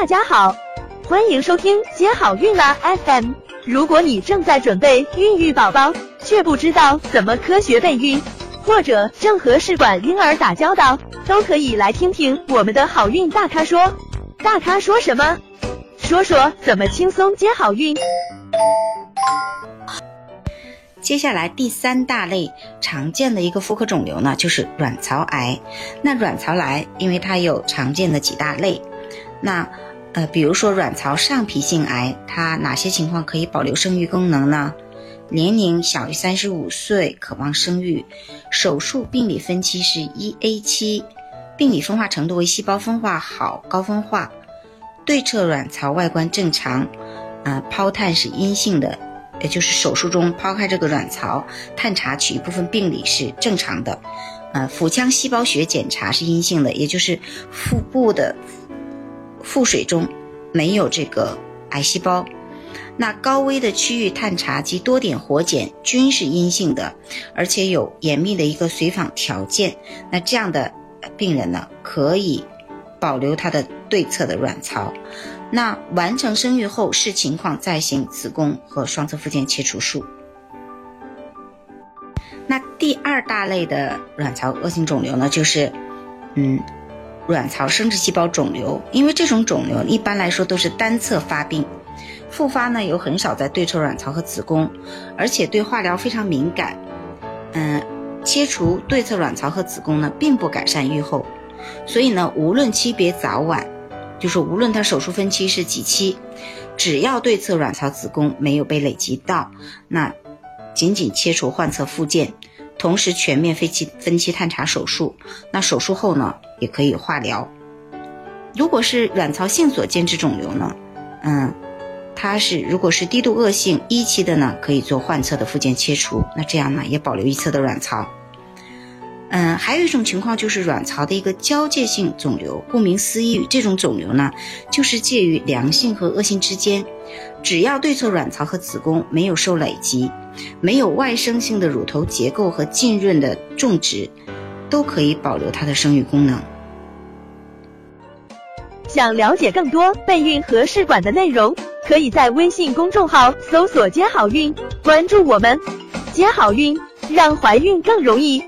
大家好，欢迎收听接好运啦 FM。如果你正在准备孕育宝宝，却不知道怎么科学备孕，或者正和试管婴儿打交道，都可以来听听我们的好运大咖说。大咖说什么？说说怎么轻松接好运。接下来第三大类常见的一个妇科肿瘤呢，就是卵巢癌。那卵巢癌，因为它有常见的几大类，那呃，比如说卵巢上皮性癌，它哪些情况可以保留生育功能呢？年龄小于三十五岁，渴望生育，手术病理分期是一 A 期，病理分化程度为细胞分化好、高分化，对侧卵巢外观正常，啊，剖探是阴性的。也就是手术中抛开这个卵巢，探查取一部分病理是正常的，呃，腹腔细胞学检查是阴性的，也就是腹部的腹水中没有这个癌细胞。那高危的区域探查及多点活检均是阴性的，而且有严密的一个随访条件。那这样的病人呢，可以保留他的对侧的卵巢。那完成生育后视情况再行子宫和双侧附件切除术。那第二大类的卵巢恶性肿瘤呢，就是，嗯，卵巢生殖细胞肿瘤。因为这种肿瘤一般来说都是单侧发病，复发呢有很少在对侧卵巢和子宫，而且对化疗非常敏感。嗯，切除对侧卵巢和子宫呢，并不改善预后，所以呢，无论期别早晚。就是无论他手术分期是几期，只要对侧卵巢、子宫没有被累积到，那仅仅切除患侧附件，同时全面分期分期探查手术，那手术后呢也可以化疗。如果是卵巢性所间质肿瘤呢，嗯，它是如果是低度恶性一期的呢，可以做患侧的附件切除，那这样呢也保留一侧的卵巢。嗯，还有一种情况就是卵巢的一个交界性肿瘤。顾名思义，这种肿瘤呢，就是介于良性和恶性之间。只要对侧卵巢和子宫没有受累积，没有外生性的乳头结构和浸润的种植，都可以保留它的生育功能。想了解更多备孕和试管的内容，可以在微信公众号搜索“接好运”，关注我们，接好运，让怀孕更容易。